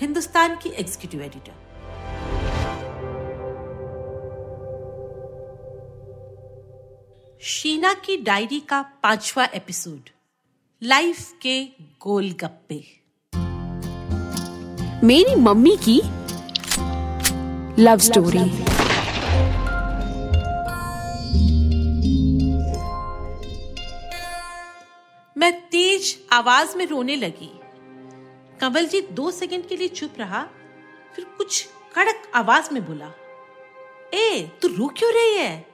हिंदुस्तान की executive editor Sheena की diary का पांचवा एपिसोड लाइफ के गोलगप्पे। मेरी मम्मी की लव स्टोरी। मैं तेज आवाज़ में रोने लगी। कंवलजीत दो सेकंड के लिए चुप रहा फिर कुछ कड़क आवाज़ में बोला ए तू रो क्यों रही है?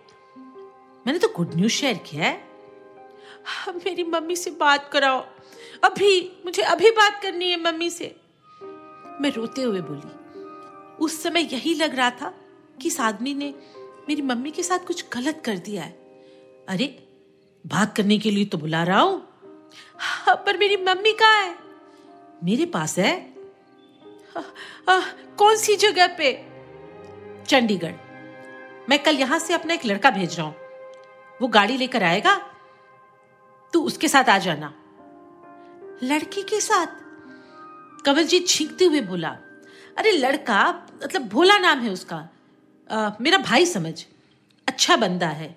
मैंने तो गुड न्यूज़ शेयर किया है। मेरी मम्मी से बात कराओ। अभी मुझे अभी बात करनी है मम्मी से। मैं रोते हुए बोली उस समय यही लग रहा था कि इस आदमी ने मेरी मम्मी के साथ कुछ गलत कर दिया है। अरे बात करने के लिए तो बुला रहा हूँ। हाँ, पर मेरी मम्मी कहाँ है? मेरे पास है? आ, आ, कौन सी जगह पे? चंडीगढ़। मैं कल यहाँ से अपना एक लड़का भेज रहा हूँ। वो गाड़ी लेकर आएगा। तू उसके साथ आ जाना। लड़की के साथ? कंवलजीत छींकते हुए बोला। अरे लड़का मतलब भोला नाम है उसका। आ, मेरा भाई समझ। अच्छा बंदा है।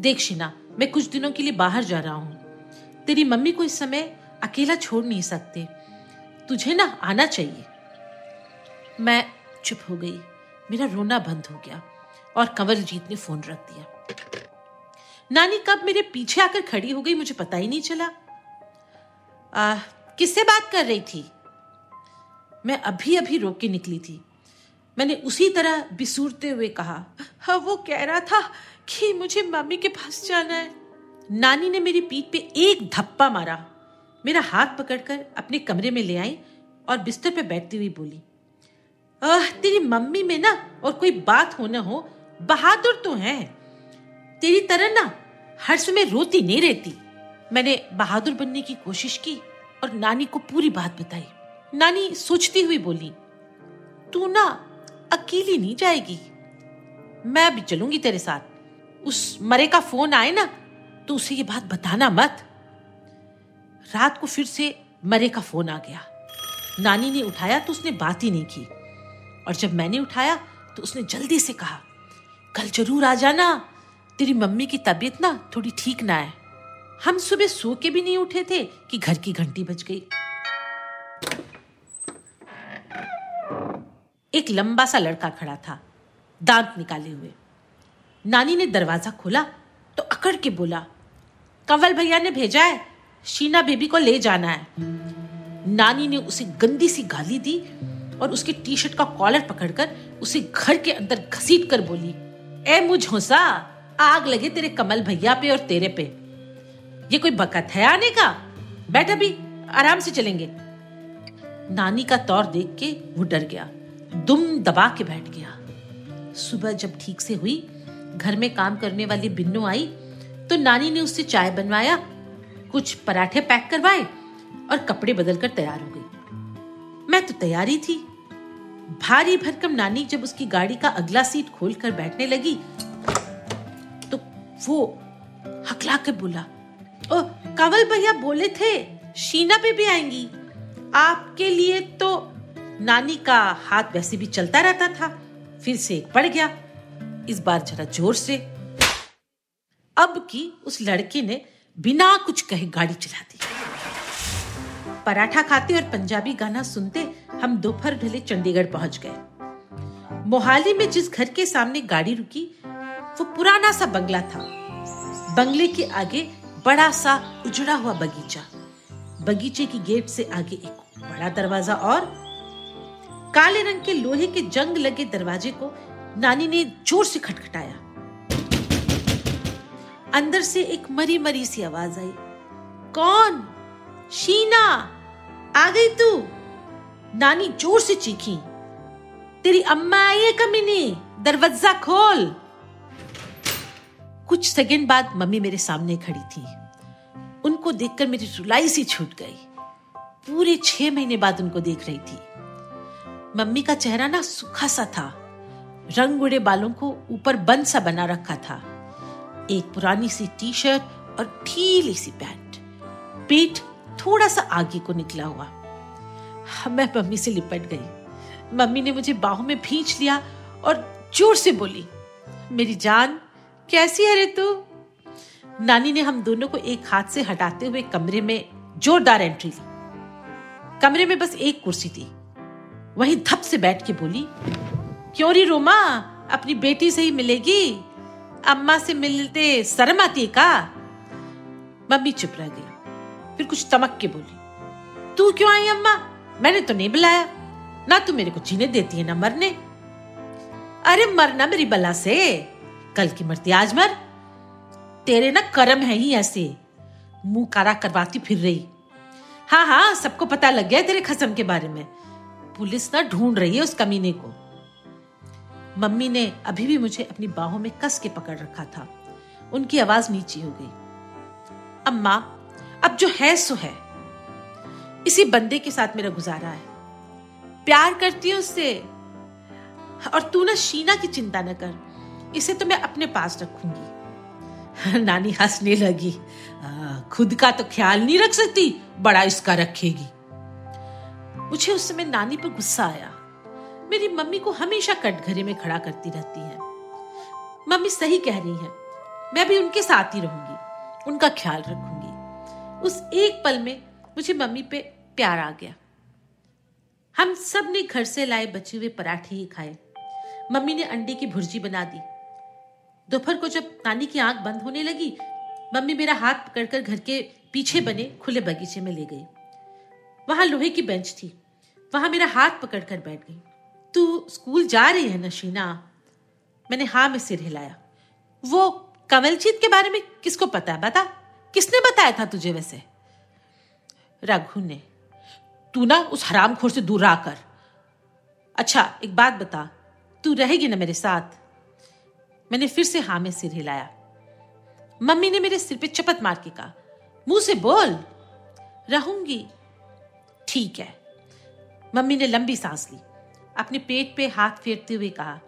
देख शिना मैं कुछ दिनों के लिए बाहर जा रहा हूँ। तेरी मम्मी को इस समय अकेला छोड़ नहीं सकते। तुझे ना आना चाहिए। मैं चुप हो गई। मेरा रोना बंद हो गया और कंवलजीत ने फ़ोन रख दिया। नानी, कब मेरे पीछे आकर खड़ी हो गई मुझे पता ही नहीं चला। किससे बात कर रही थी? मैं अभी अभी रोक के निकली थी। मैंने उसी तरह बिसूरते हुए कहा हाँ वो कह रहा था कि मुझे मम्मी के पास जाना है। नानी ने मेरी पीठ पे एक धप्पा मारा। मेरा हाथ पकड़कर अपने कमरे में ले आई और बिस्तर पे बैठती हुई बोली आह तेरी मम्मी में ना और कोई बात हो ना हो, बहादुर तो है। तेरी तरह ना हर समय रोती नहीं रहती। मैंने बहादुर बनने की कोशिश की और नानी को पूरी बात बताई। नानी सोचती हुई बोली, तू ना अकेली नहीं जाएगी। मैं भी चलूँगी तेरे साथ। उस मरे का फ़ोन आए ना तो उसे ये बात बताना मत। रात को फिर से मरे का फ़ोन आ गया। नानी ने उठाया तो उसने बात ही नहीं की। और जब मैंने उठाया तो उसने जल्दी से कहा, कल ज़रूर आ जाना। तेरी मम्मी की तबीयत ना थोड़ी ठीक ना है। हम सुबह सो के भी नहीं उठे थे कि घर की घंटी बज गई। एक लंबा सा लड़का खड़ा था, दांत निकाले हुए। नानी ने दरवाज़ा खोला तो अकड़ के बोला, कंवल भैया ने भेजा है? शीना बेबी को ले जाना है। नानी ने उसे गंदी सी गाली दी और उसके टी शर्ट का कॉलर पकड़कर उसे घर के अंदर घसीट कर बोली, ए, मुझ होसा, आग लगे तेरे कमल भैया पे और तेरे पे। ये कोई बकत है आने का? बैठ अभी, आराम से चलेंगे। नानी का तौर देख के वो डर गया, दुम दबा के बैठ गया। सुबह जब ठीक से हुई, घर में काम करने वाली बिन्नू आई तो नानी ने उससे चाय बनवाया कुछ पराठे पैक करवाए और कपड़े बदलकर तैयार हो गई। मैं तो तैयारी थी। भारी भरकम नानी जब उसकी गाड़ी का अगला सीट खोलकर बैठने लगी तो वो हकला कर बोला ओ कंवल भैया बोले थे, शीना पे भी आएँगी। आपके लिए तो नानी का हाथ वैसे भी चलता रहता था, फिर से एक पड़ गया, इस बार जरा ज़ोर से। अब की उस लड़के ने बिना कुछ कहे गाड़ी चला दी पराठा खाते और पंजाबी गाना सुनते हम दोपहर ढले चंडीगढ़ पहुँच गए। मोहाली में जिस घर के सामने गाड़ी रुकी, वो पुराना सा बंगला था। बंगले के आगे बड़ा सा उजड़ा हुआ बगीचा। बगीचे की गेट से आगे एक बड़ा दरवाज़ा और काले रंग के लोहे के जंग लगे दरवाजे को नानी ने ज़ोर से खटखटाया। अंदर से एक मरी मरी सी आवाज़ आई। कौन? शीना। आ गई तू। नानी ज़ोर से चीखी। तेरी अम्मा आई है कमीनी। दरवाज़ा खोल। कुछ सेकंड बाद मम्मी मेरे सामने खड़ी थी। उनको देखकर मेरी रुलाई सी छूट गई। पूरे छह महीने बाद उनको देख रही थी। मम्मी का चेहरा ना सूखा सा था। रंग उड़े बालों को ऊपर बंद सा बना रखा था। एक पुरानी सी टी शर्ट और ढीली सी पैंट। पेट थोड़ा सा आगे को निकला हुआ। मैं मम्मी से लिपट गई। मम्मी ने मुझे बाहों में भींच लिया और ज़ोर से बोली, मेरी जान, कैसी है रे तू? नानी ने हम दोनों को एक हाथ से हटाते हुए कमरे में जोरदार एंट्री ली कमरे में बस एक कुर्सी थी। वहीं धप से बैठ के बोली, क्यों री रोमा? अपनी बेटी से ही मिलेगी? अम्मा से मिलते शर्म आती है का? मम्मी चुप रह गई। फिर कुछ तमक के बोली, तू क्यों आई अम्मा? मैंने तो नहीं बुलाया। ना तू मेरे को जीने देती है, ना मरने। अरे मरना मेरी बला से। कल की मरती, आज मर। तेरे ना कर्म है ही ऐसे। मुँह कारा करवाती फिर रही। हाँ हाँ सबको पता लग गया तेरे खसम के बारे में। पुलिस ना ढूंढ रही है उस कमीने को। मम्मी ने अभी भी मुझे अपनी बाहों में कस के पकड़ रखा था। उनकी आवाज़ नीची हो गई। अम्मा अब जो है सो है। इसी बंदे के साथ मेरा गुजारा है। प्यार करती हूँ उससे। और तू ना शीना की चिंता न कर। इसे तो मैं अपने पास रखूँगी। नानी हंसने लगी। आ, खुद का तो ख्याल नहीं रख सकती बड़ा इसका रखेगी। मुझे उस समय नानी पर गुस्सा आया। मेरी मम्मी को हमेशा कटघरे में खड़ा करती रहती है। मम्मी सही कह रही है। मैं भी उनके साथ ही रहूँगी, उनका ख्याल रखूँगी। उस एक पल में मुझे मम्मी पे प्यार आ गया। हम सबने घर से लाए बचे हुए पराठे ही खाए। मम्मी ने अंडे की भुर्जी बना दी। दोपहर को जब नानी की आँख बंद होने लगी, मम्मी मेरा हाथ पकड़कर घर के पीछे बने खुले बगीचे में ले गई। वहाँ लोहे की बेंच थी। वहाँ मेरा हाथ पकड़कर बैठ गई। तू स्कूल जा रही है नशीना? मैंने हाँ में सिर हिलाया। वो कमलजीत के बारे में किसको पता है? बता। किसने बताया था तुझे वैसे? रघु ने। तू ना उस हरामखोर से दूर आकर अच्छा एक बात बता। तू रहेगी ना मेरे साथ? मैंने फिर से हाँ में सिर हिलाया। मम्मी ने मेरे सिर पे चपत मार के कहा। मुँह से बोल। रहूँगी। ठीक है। मम्मी ने लंबी सांस ली। अपने पेट पे हाथ फेरते हुए कहा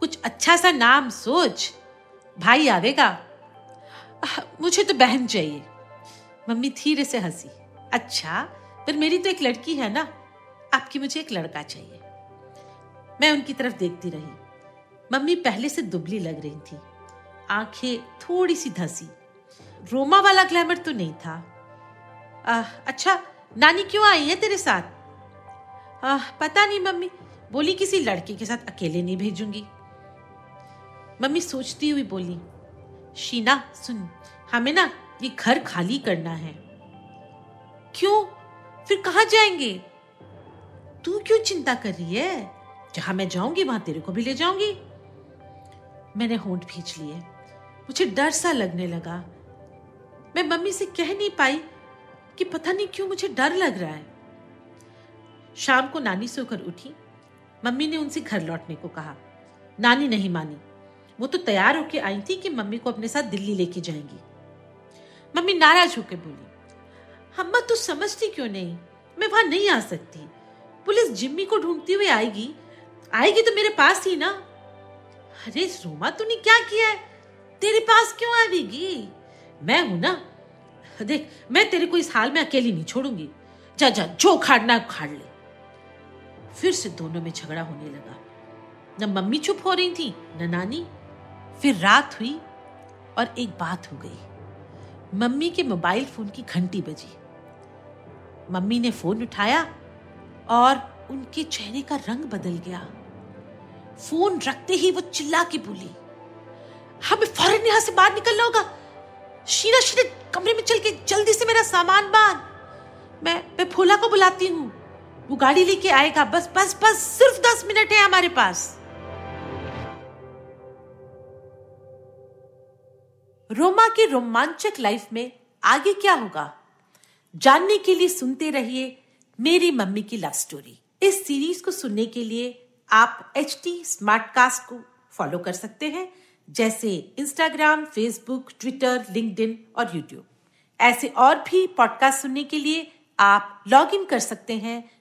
कुछ अच्छा सा नाम सोच भाई आवेगा? मुझे तो बहन चाहिए। मम्मी धीरे से हँसी अच्छा पर मेरी तो एक लड़की है ना आपकी मुझे एक लड़का चाहिए। मैं उनकी तरफ़ देखती रही। मम्मी पहले से दुबली लग रही थी आँखें थोड़ी सी धसी। रोमा वाला ग्लैमर तो नहीं था। आ, अच्छा नानी क्यों आई है तेरे साथ? आ, पता नहीं मम्मी। बोली किसी लड़के के साथ अकेले नहीं भेजूँगी। मम्मी सोचती हुई बोली शीना सुन हमें ना ये घर खाली करना है। क्यों? फिर कहा जाएँगे? तू क्यों चिंता कर रही है? जहाँ मैं जाऊँगी वहाँ तेरे को भी ले जाऊँगी। मैंने होंठ भींच लिए। मुझे डर सा लगने लगा। मैं मम्मी से कह नहीं पाई कि पता नहीं क्यों मुझे डर लग रहा है। शाम को नानी सोकर उठी। मम्मी ने उनसे घर लौटने को कहा। नानी नहीं मानी। वो तो तैयार होके आई थी कि मम्मी को अपने साथ दिल्ली लेके जाएँगी। मम्मी नाराज़ होकर बोली, अम्मा, तू समझती क्यों नहीं? मैं वहाँ नहीं आ सकती। पुलिस जिम्मी को ढूंढती हुई आएगी। आएगी तो मेरे पास ही ना। अरे, रोमा, तूने क्या किया है? तेरे पास क्यों आएगी मैं हूँ ना। देख, मैं तेरे को इस हाल में अकेली नहीं छोड़ूँगी। जा जा, जो खाड़ना खाड़ ले। फिर से दोनों में झगड़ा होने लगा। न मम्मी चुप हो रही थी, न नानी। फिर रात हुई और एक बात हो गई। मम्मी के मोबाइल फ़ोन की घंटी बजी। मम्मी ने फ़ोन उठाया और उनके चेहरे का रंग बदल गया। फ़ोन रखते ही वो चिल्ला के बोली, हमें फ़ौरन यहाँ से बाहर निकलना होगा। शीना शीना, कमरे में चल के जल्दी से मेरा सामान बाँध। मैं मैं फूला को बुलाती हूँ। वो गाड़ी लेके आएगा। बस बस बस, सिर्फ़ दस मिनट है हमारे पास। रोमा की रोमांचक लाइफ में आगे क्या होगा? जानने के लिए सुनते रहिए मेरी मम्मी की लव स्टोरी इस सीरीज़ को सुनने के लिए आप एच टी स्मार्ट कास्ट को फॉलो कर सकते हैं, जैसे इंस्टाग्राम फेसबुक ट्विटर लिंक्डइन और यूट्यूब ऐसे और भी पॉडकास्ट सुनने के लिए आप लॉग इन कर सकते हैं